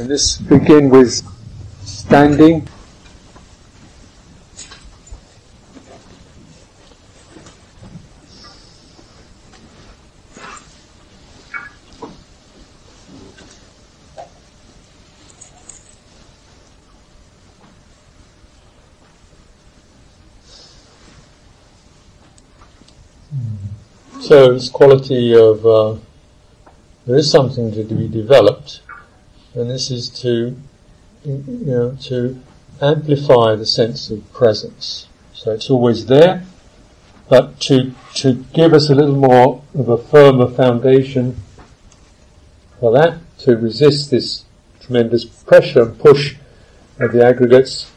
And this begin with standing. So this quality of uh, there is something to be developed, and this is to you know to amplify the sense of presence. So it's always there, but to to give us a little more of a firmer foundation for that to resist this tremendous pressure and push of the aggregates.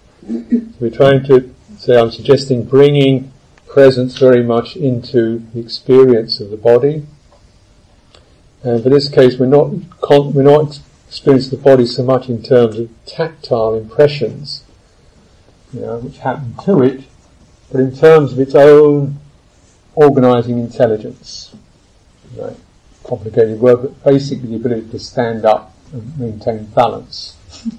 We're trying to say I'm suggesting bringing presence very much into the experience of the body. And for this case, we're not we're not experiencing the body so much in terms of tactile impressions, you know, which happen to it, but in terms of its own organising intelligence. Right? Complicated word, but basically the ability to stand up and maintain balance.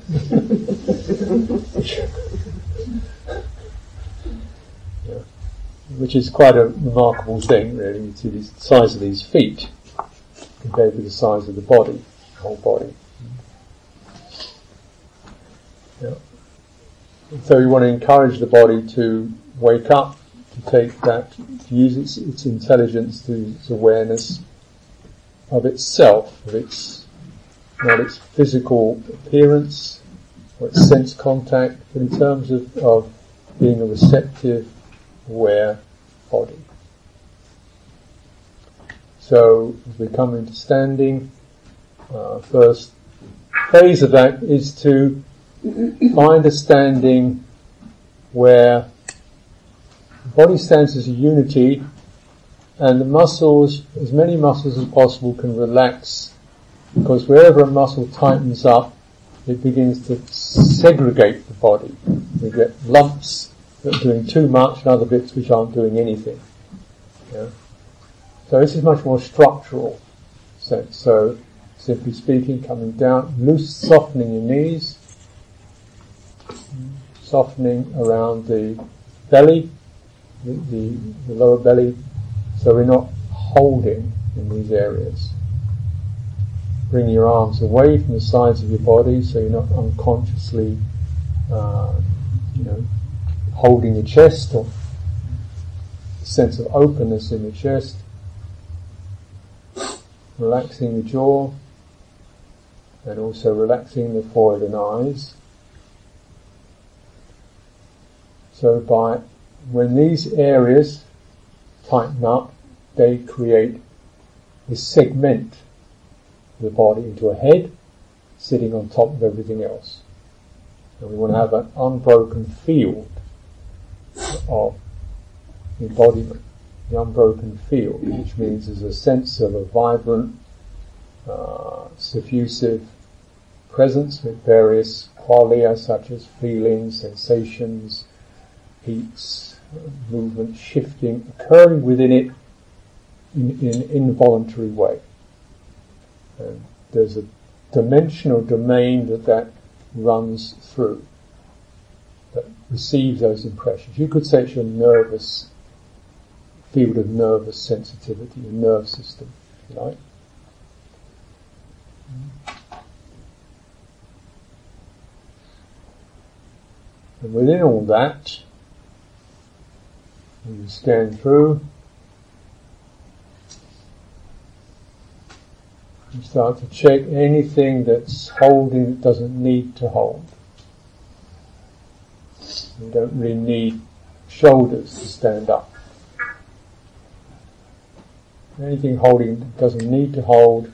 which is quite a remarkable thing, really. You see the size of these feet compared with the size of the body, the whole body. Yeah. So you want to encourage the body to wake up, to take that, to use its, its intelligence, to its awareness of itself, of its not its physical appearance or its sense contact, but in terms of, of being a receptive aware body. So as we come into standing, uh, first phase of that is to find understanding where body stands as a unity and the muscles, as many muscles as possible can relax because wherever a muscle tightens up, it begins to segregate the body. We get lumps that are doing too much and other bits which aren't doing anything. Yeah? So this is much more structural sense. So simply speaking, coming down, loose, softening your knees, softening around the belly, the, the, the lower belly, so we're not holding in these areas. Bring your arms away from the sides of your body so you're not unconsciously, uh, you know, holding your chest or sense of openness in the chest, relaxing the jaw, and also relaxing the forehead and eyes. So by when these areas tighten up, they create this segment of the body into a head sitting on top of everything else. And we want to have an unbroken field of embodiment, the unbroken field, which means there's a sense of a vibrant, uh, suffusive presence with various qualia such as feelings, sensations, heats, movement, shifting, occurring within it in, an involuntary way. And there's a dimensional domain that that runs through that receives those impressions. You could say it's your nervous field of nervous sensitivity, your nerve system, if you like. And within all that, you scan through, you start to check anything that's holding that doesn't need to hold. You don't really need shoulders to stand up. Anything holding that doesn't need to hold,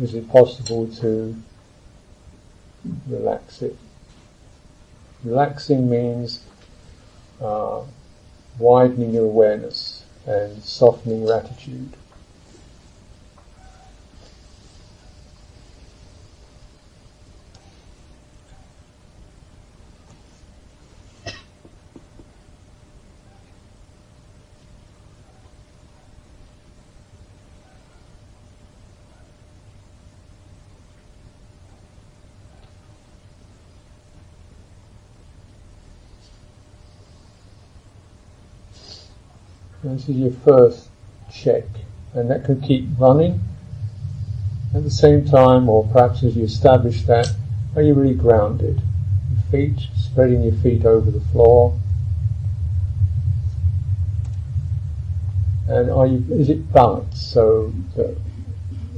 is it possible to relax it? Relaxing means uh, widening your awareness and softening your attitude. This is your first check, and that can keep running. At the same time, or perhaps as you establish that, are you really grounded? Your feet, spreading your feet over the floor. And are you, is it balanced? So that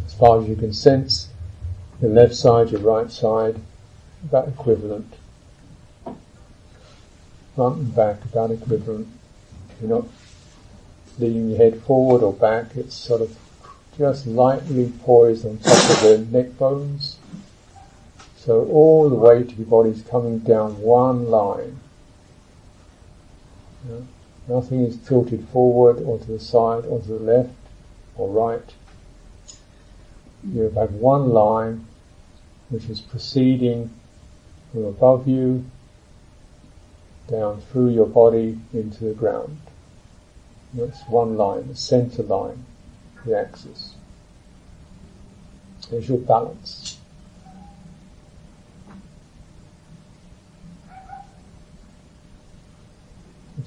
as far as you can sense, the left side, your right side, about equivalent. Front and back, about equivalent. You're not leaning your head forward or back, it's sort of just lightly poised on top of the neck bones. So all the weight of your body is coming down one line. Yeah. Nothing is tilted forward or to the side or to the left or right. You have one line which is proceeding from above you down through your body into the ground. That's one line, the center line, the axis. There's your balance.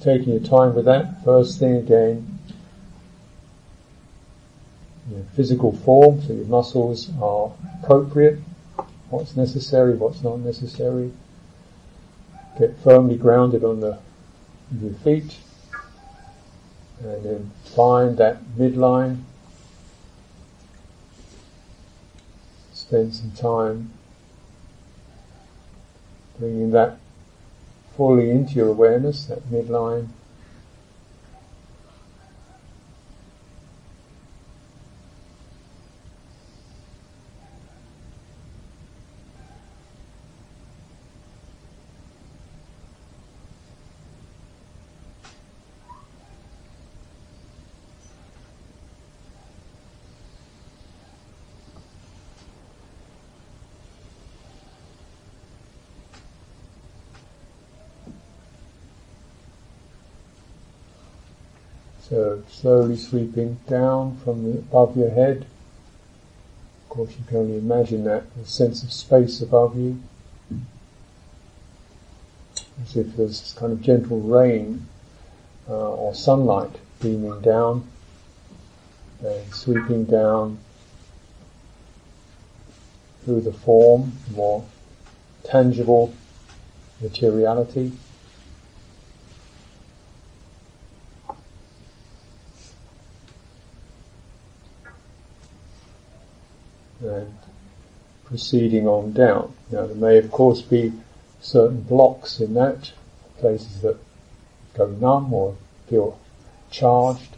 taking your time with that. First thing again, your physical form, so your muscles are appropriate, what's necessary, what's not necessary. Get firmly grounded on the your feet, and then find that midline. Spend some time bringing that fully into your awareness, that midline. So slowly sweeping down from the, above your head. Of course, you can only imagine that a sense of space above you, as if there's this kind of gentle rain uh, or sunlight beaming down and sweeping down through the form, more tangible materiality. And proceeding on down. Now there may of course be certain blocks in that, places that go numb or feel charged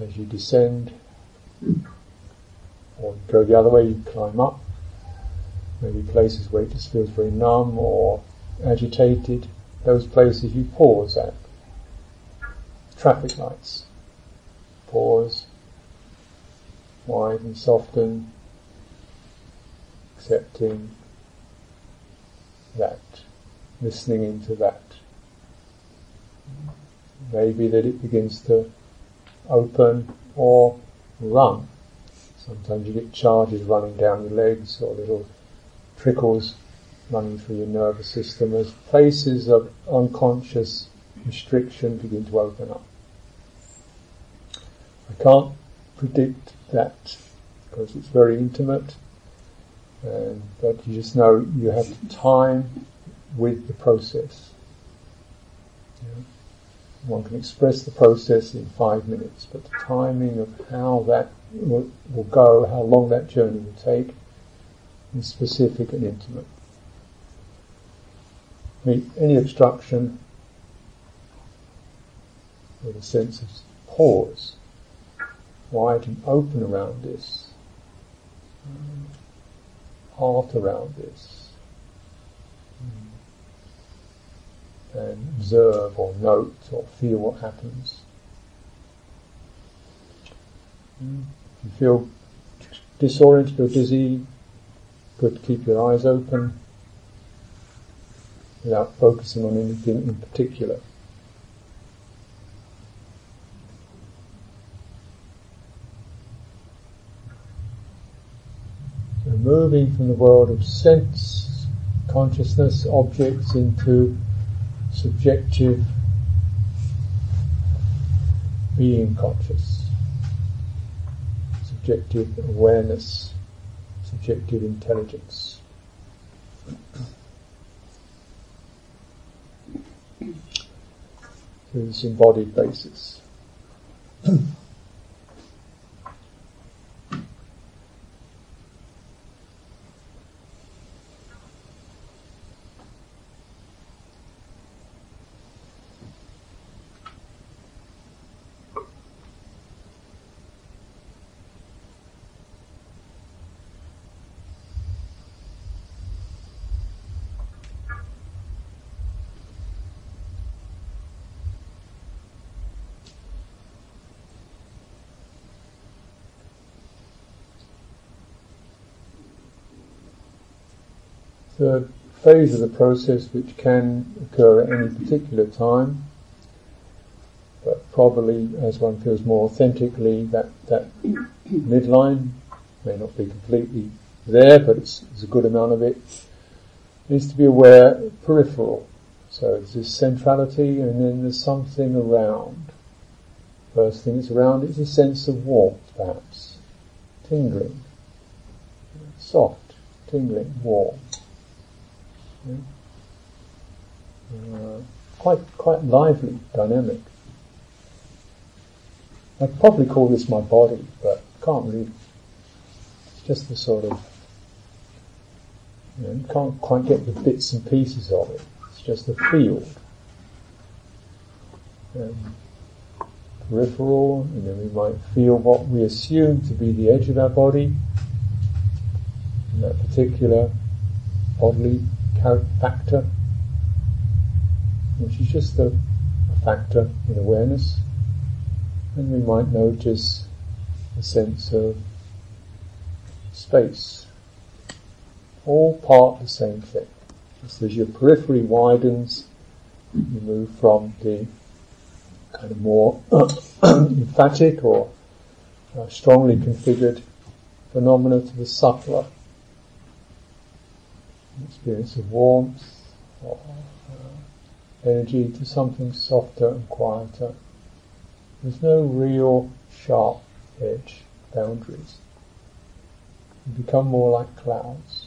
as you descend, or go the other way, you climb up. Maybe places where it just feels very numb or agitated, those places you pause at. Traffic lights. Pause, widen, soften, accepting that, listening into that. Maybe that it begins to open or run. Sometimes you get charges running down your legs or little trickles running through your nervous system as places of unconscious restriction begin to open up. I can't predict that because it's very intimate but you just know you have time with the process. Yeah. One can express the process in five minutes, but the timing of how that will, will go, how long that journey will take, is specific and intimate. Meet any obstruction with a sense of pause, wide and open around this heart around this and observe or note or feel what happens. If you feel disoriented or dizzy, good to keep your eyes open without focusing on anything in particular. Moving from the world of sense, consciousness, objects into subjective being conscious, subjective awareness, subjective intelligence. through this embodied basis. phase of the process which can occur at any particular time, but probably as one feels more authentically that, that midline may not be completely there, but it's, it's a good amount of it, needs to be aware peripheral. So there's this centrality and then there's something around. First thing that's around is a sense of warmth perhaps, tingling, soft, tingling, warm. Uh, quite quite lively, dynamic. I'd probably call this my body, but can't really. It's just the sort of you, know, can't quite get the bits and pieces of it. It's just a field. Um, peripheral, and then we might feel what we assume to be the edge of our body, in that particular bodily factor, which is just a, factor in awareness, and we might notice a sense of space, all part the same thing. Just as your periphery widens, you move from the kind of more emphatic or uh, strongly configured phenomena to the subtler experience of warmth or uh, energy to something softer and quieter. There's no real sharp edge, boundaries. You become more like clouds.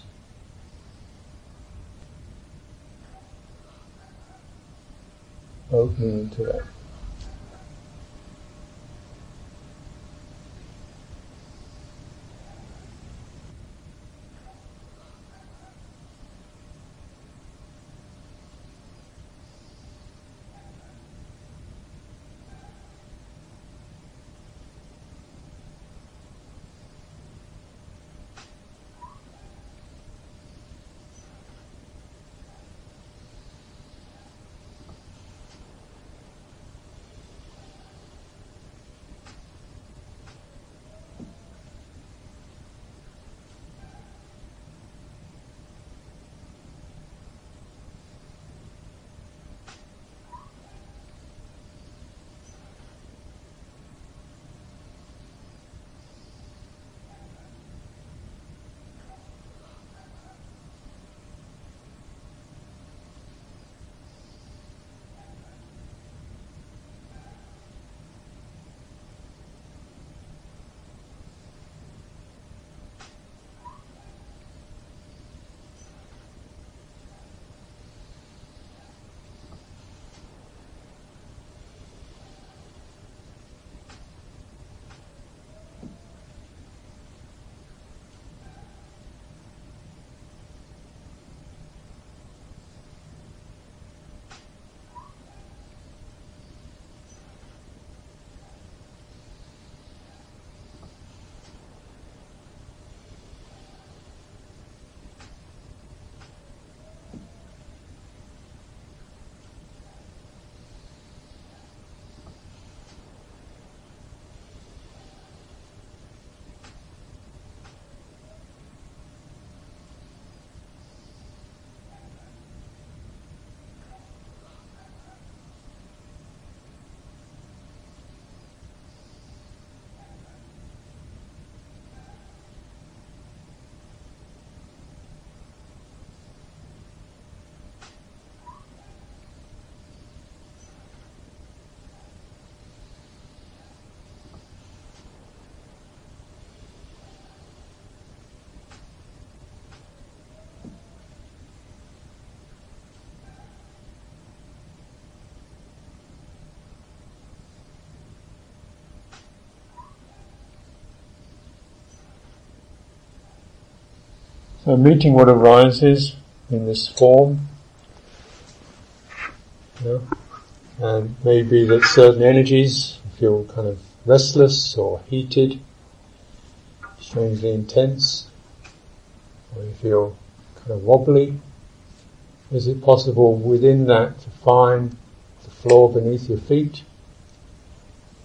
Opening into that. So meeting what arises in this form, yeah, and maybe that certain energies feel kind of restless or heated, strangely intense, or you feel kind of wobbly. Is it possible within that to find the floor beneath your feet,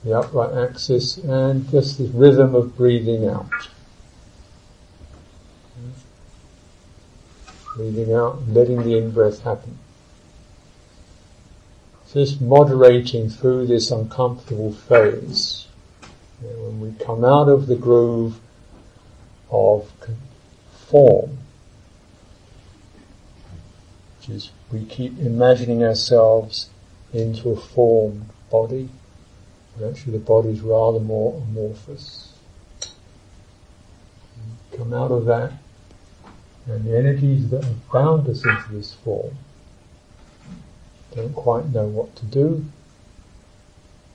the upright axis, and just this rhythm of breathing out? Breathing out, letting the in-breath happen. Just moderating through this uncomfortable phase. When we come out of the groove of form, which is we keep imagining ourselves into a formed body, but actually the body is rather more amorphous. Come out of that and the energies that have bound us into this form don't quite know what to do.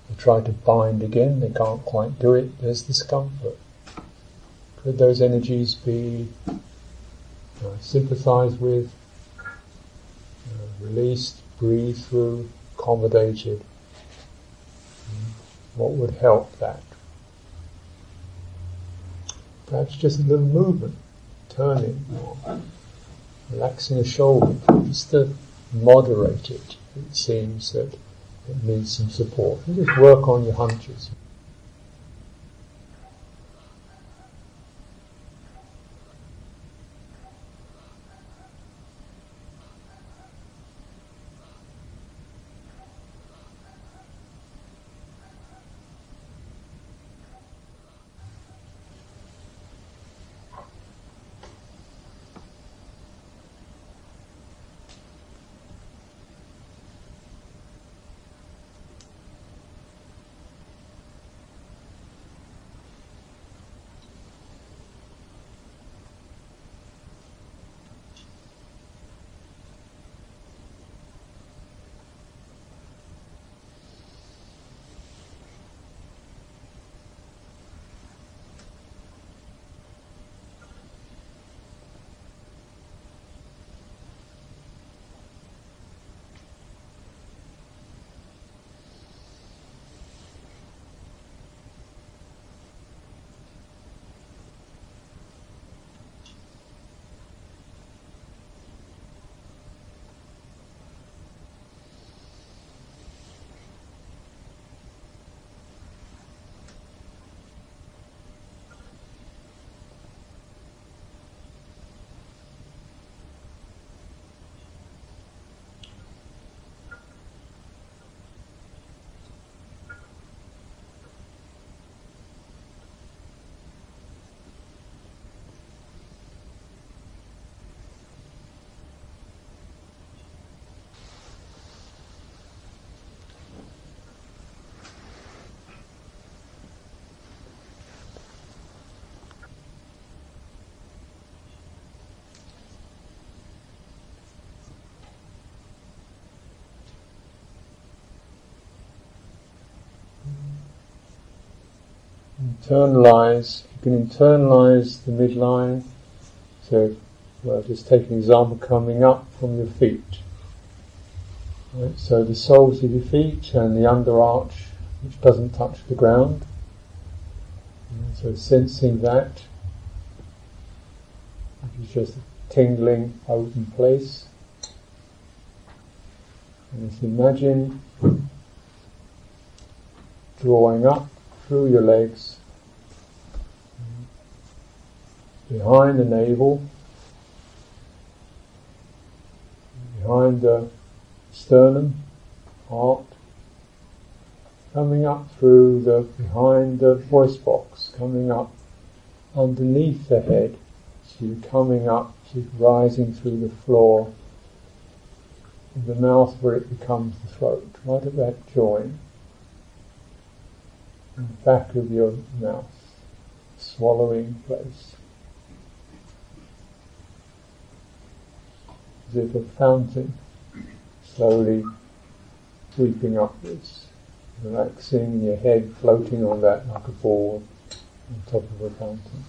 They try to bind again, they can't quite do it, there's discomfort. Could those energies be uh, sympathized with, uh, released, breathed through, accommodated? What would help that? Perhaps just a little movement turning or relaxing a shoulder, just to moderate it. It seems that it needs some support. And just work on your hunches. Internalize, you can internalize the midline. So, well, just take an example coming up from your feet. Right, so the soles of your feet and the under arch, which doesn't touch the ground. So sensing that, which is just a tingling open place. And just imagine drawing up through your legs, behind the navel, behind the sternum, heart, coming up through the behind the voice box, coming up underneath the head, you're coming up, so rising through the floor, the mouth where it becomes the throat, right at that joint. Back of your mouth, swallowing place. As if a fountain slowly sweeping upwards, relaxing your head floating on that like a ball on top of a fountain.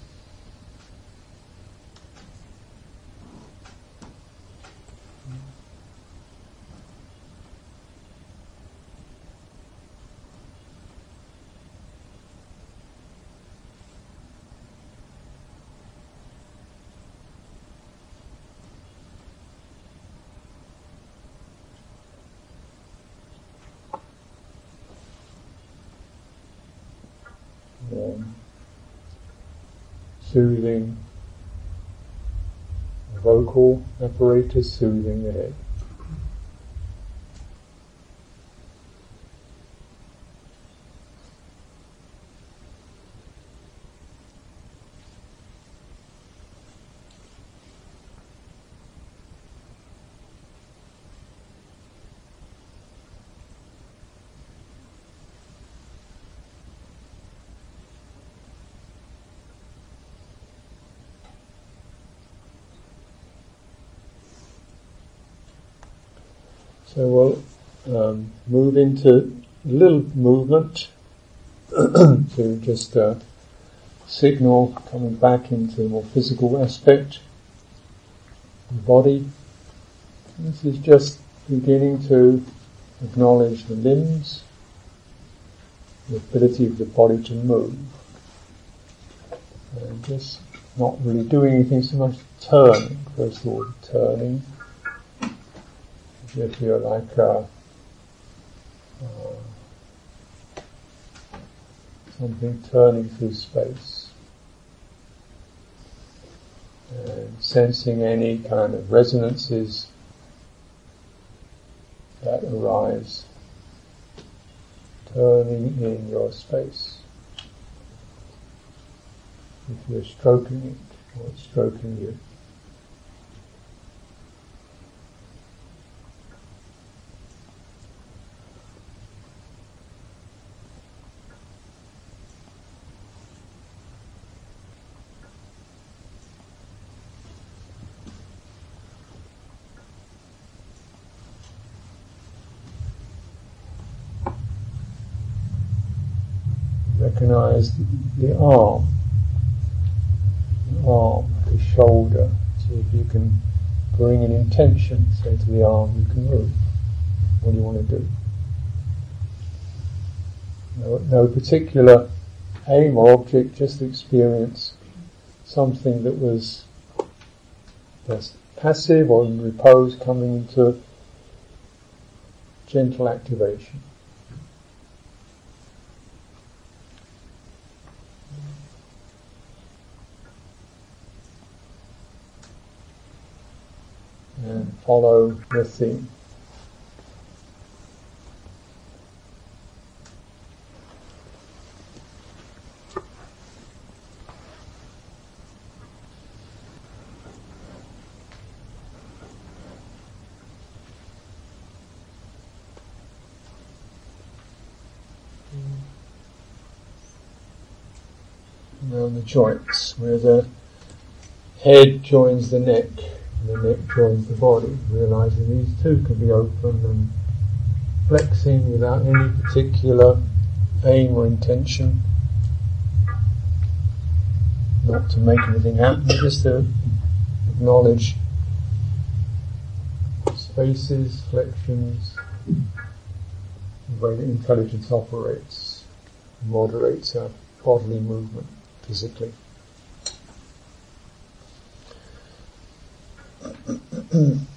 Soothing vocal apparatus, soothing the head. So we'll um, move into a little movement to just uh, signal coming back into a more physical aspect of the body. This is just beginning to acknowledge the limbs, the ability of the body to move. And just not really doing anything so much turning, first of all, turning if you're like uh, uh, something turning through space and sensing any kind of resonances that arise turning in your space. If you're stroking it or stroking you. Recognize the arm, the arm, the shoulder. So if you can bring an intention, say to the arm, you can move. What do you want to do? No, no particular aim or object, just experience something that was passive or in repose coming into gentle activation. and follow the theme. around the joints, where the head joins the neck the it joins the body, realizing these two can be open and flexing without any particular aim or intention. Not to make anything happen, just to acknowledge spaces, flexions, the way that intelligence operates, moderates our bodily movement physically. Mm.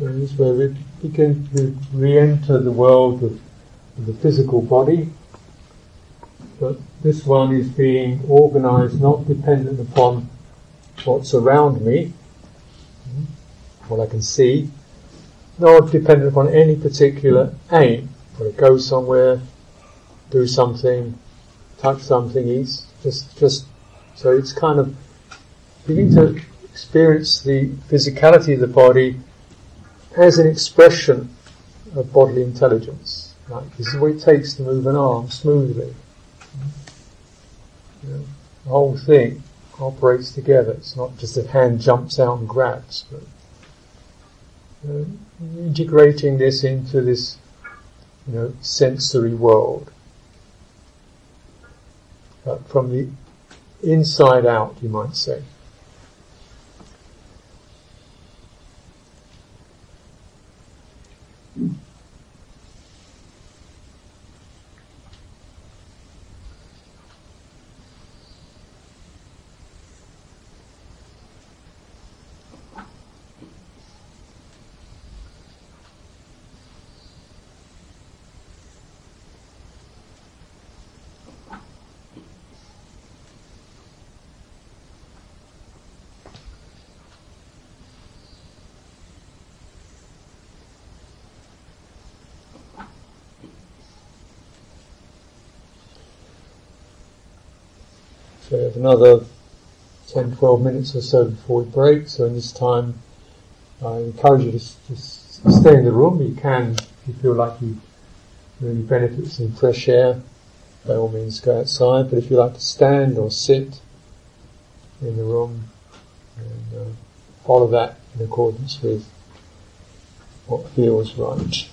So this way we begin to re-enter the world of, the physical body, but this one is being organized not dependent upon what's around me, what I can see, nor dependent upon any particular aim. To go somewhere, do something, touch something, eat, just, just, so it's kind of beginning to experience the physicality of the body as an expression of bodily intelligence. This is what it takes to move an arm smoothly. You know, the whole thing operates together. It's not just a hand jumps out and grabs, but uh, integrating this into this, you know, sensory world. But from the inside out, you might say. So we have another 10, 12 minutes or so before we break. So in this time, I encourage you to, to stay in the room. You can, if you feel like you really benefit from fresh air, by all means go outside. But if you like to stand or sit in the room, and uh, follow that in accordance with what feels right.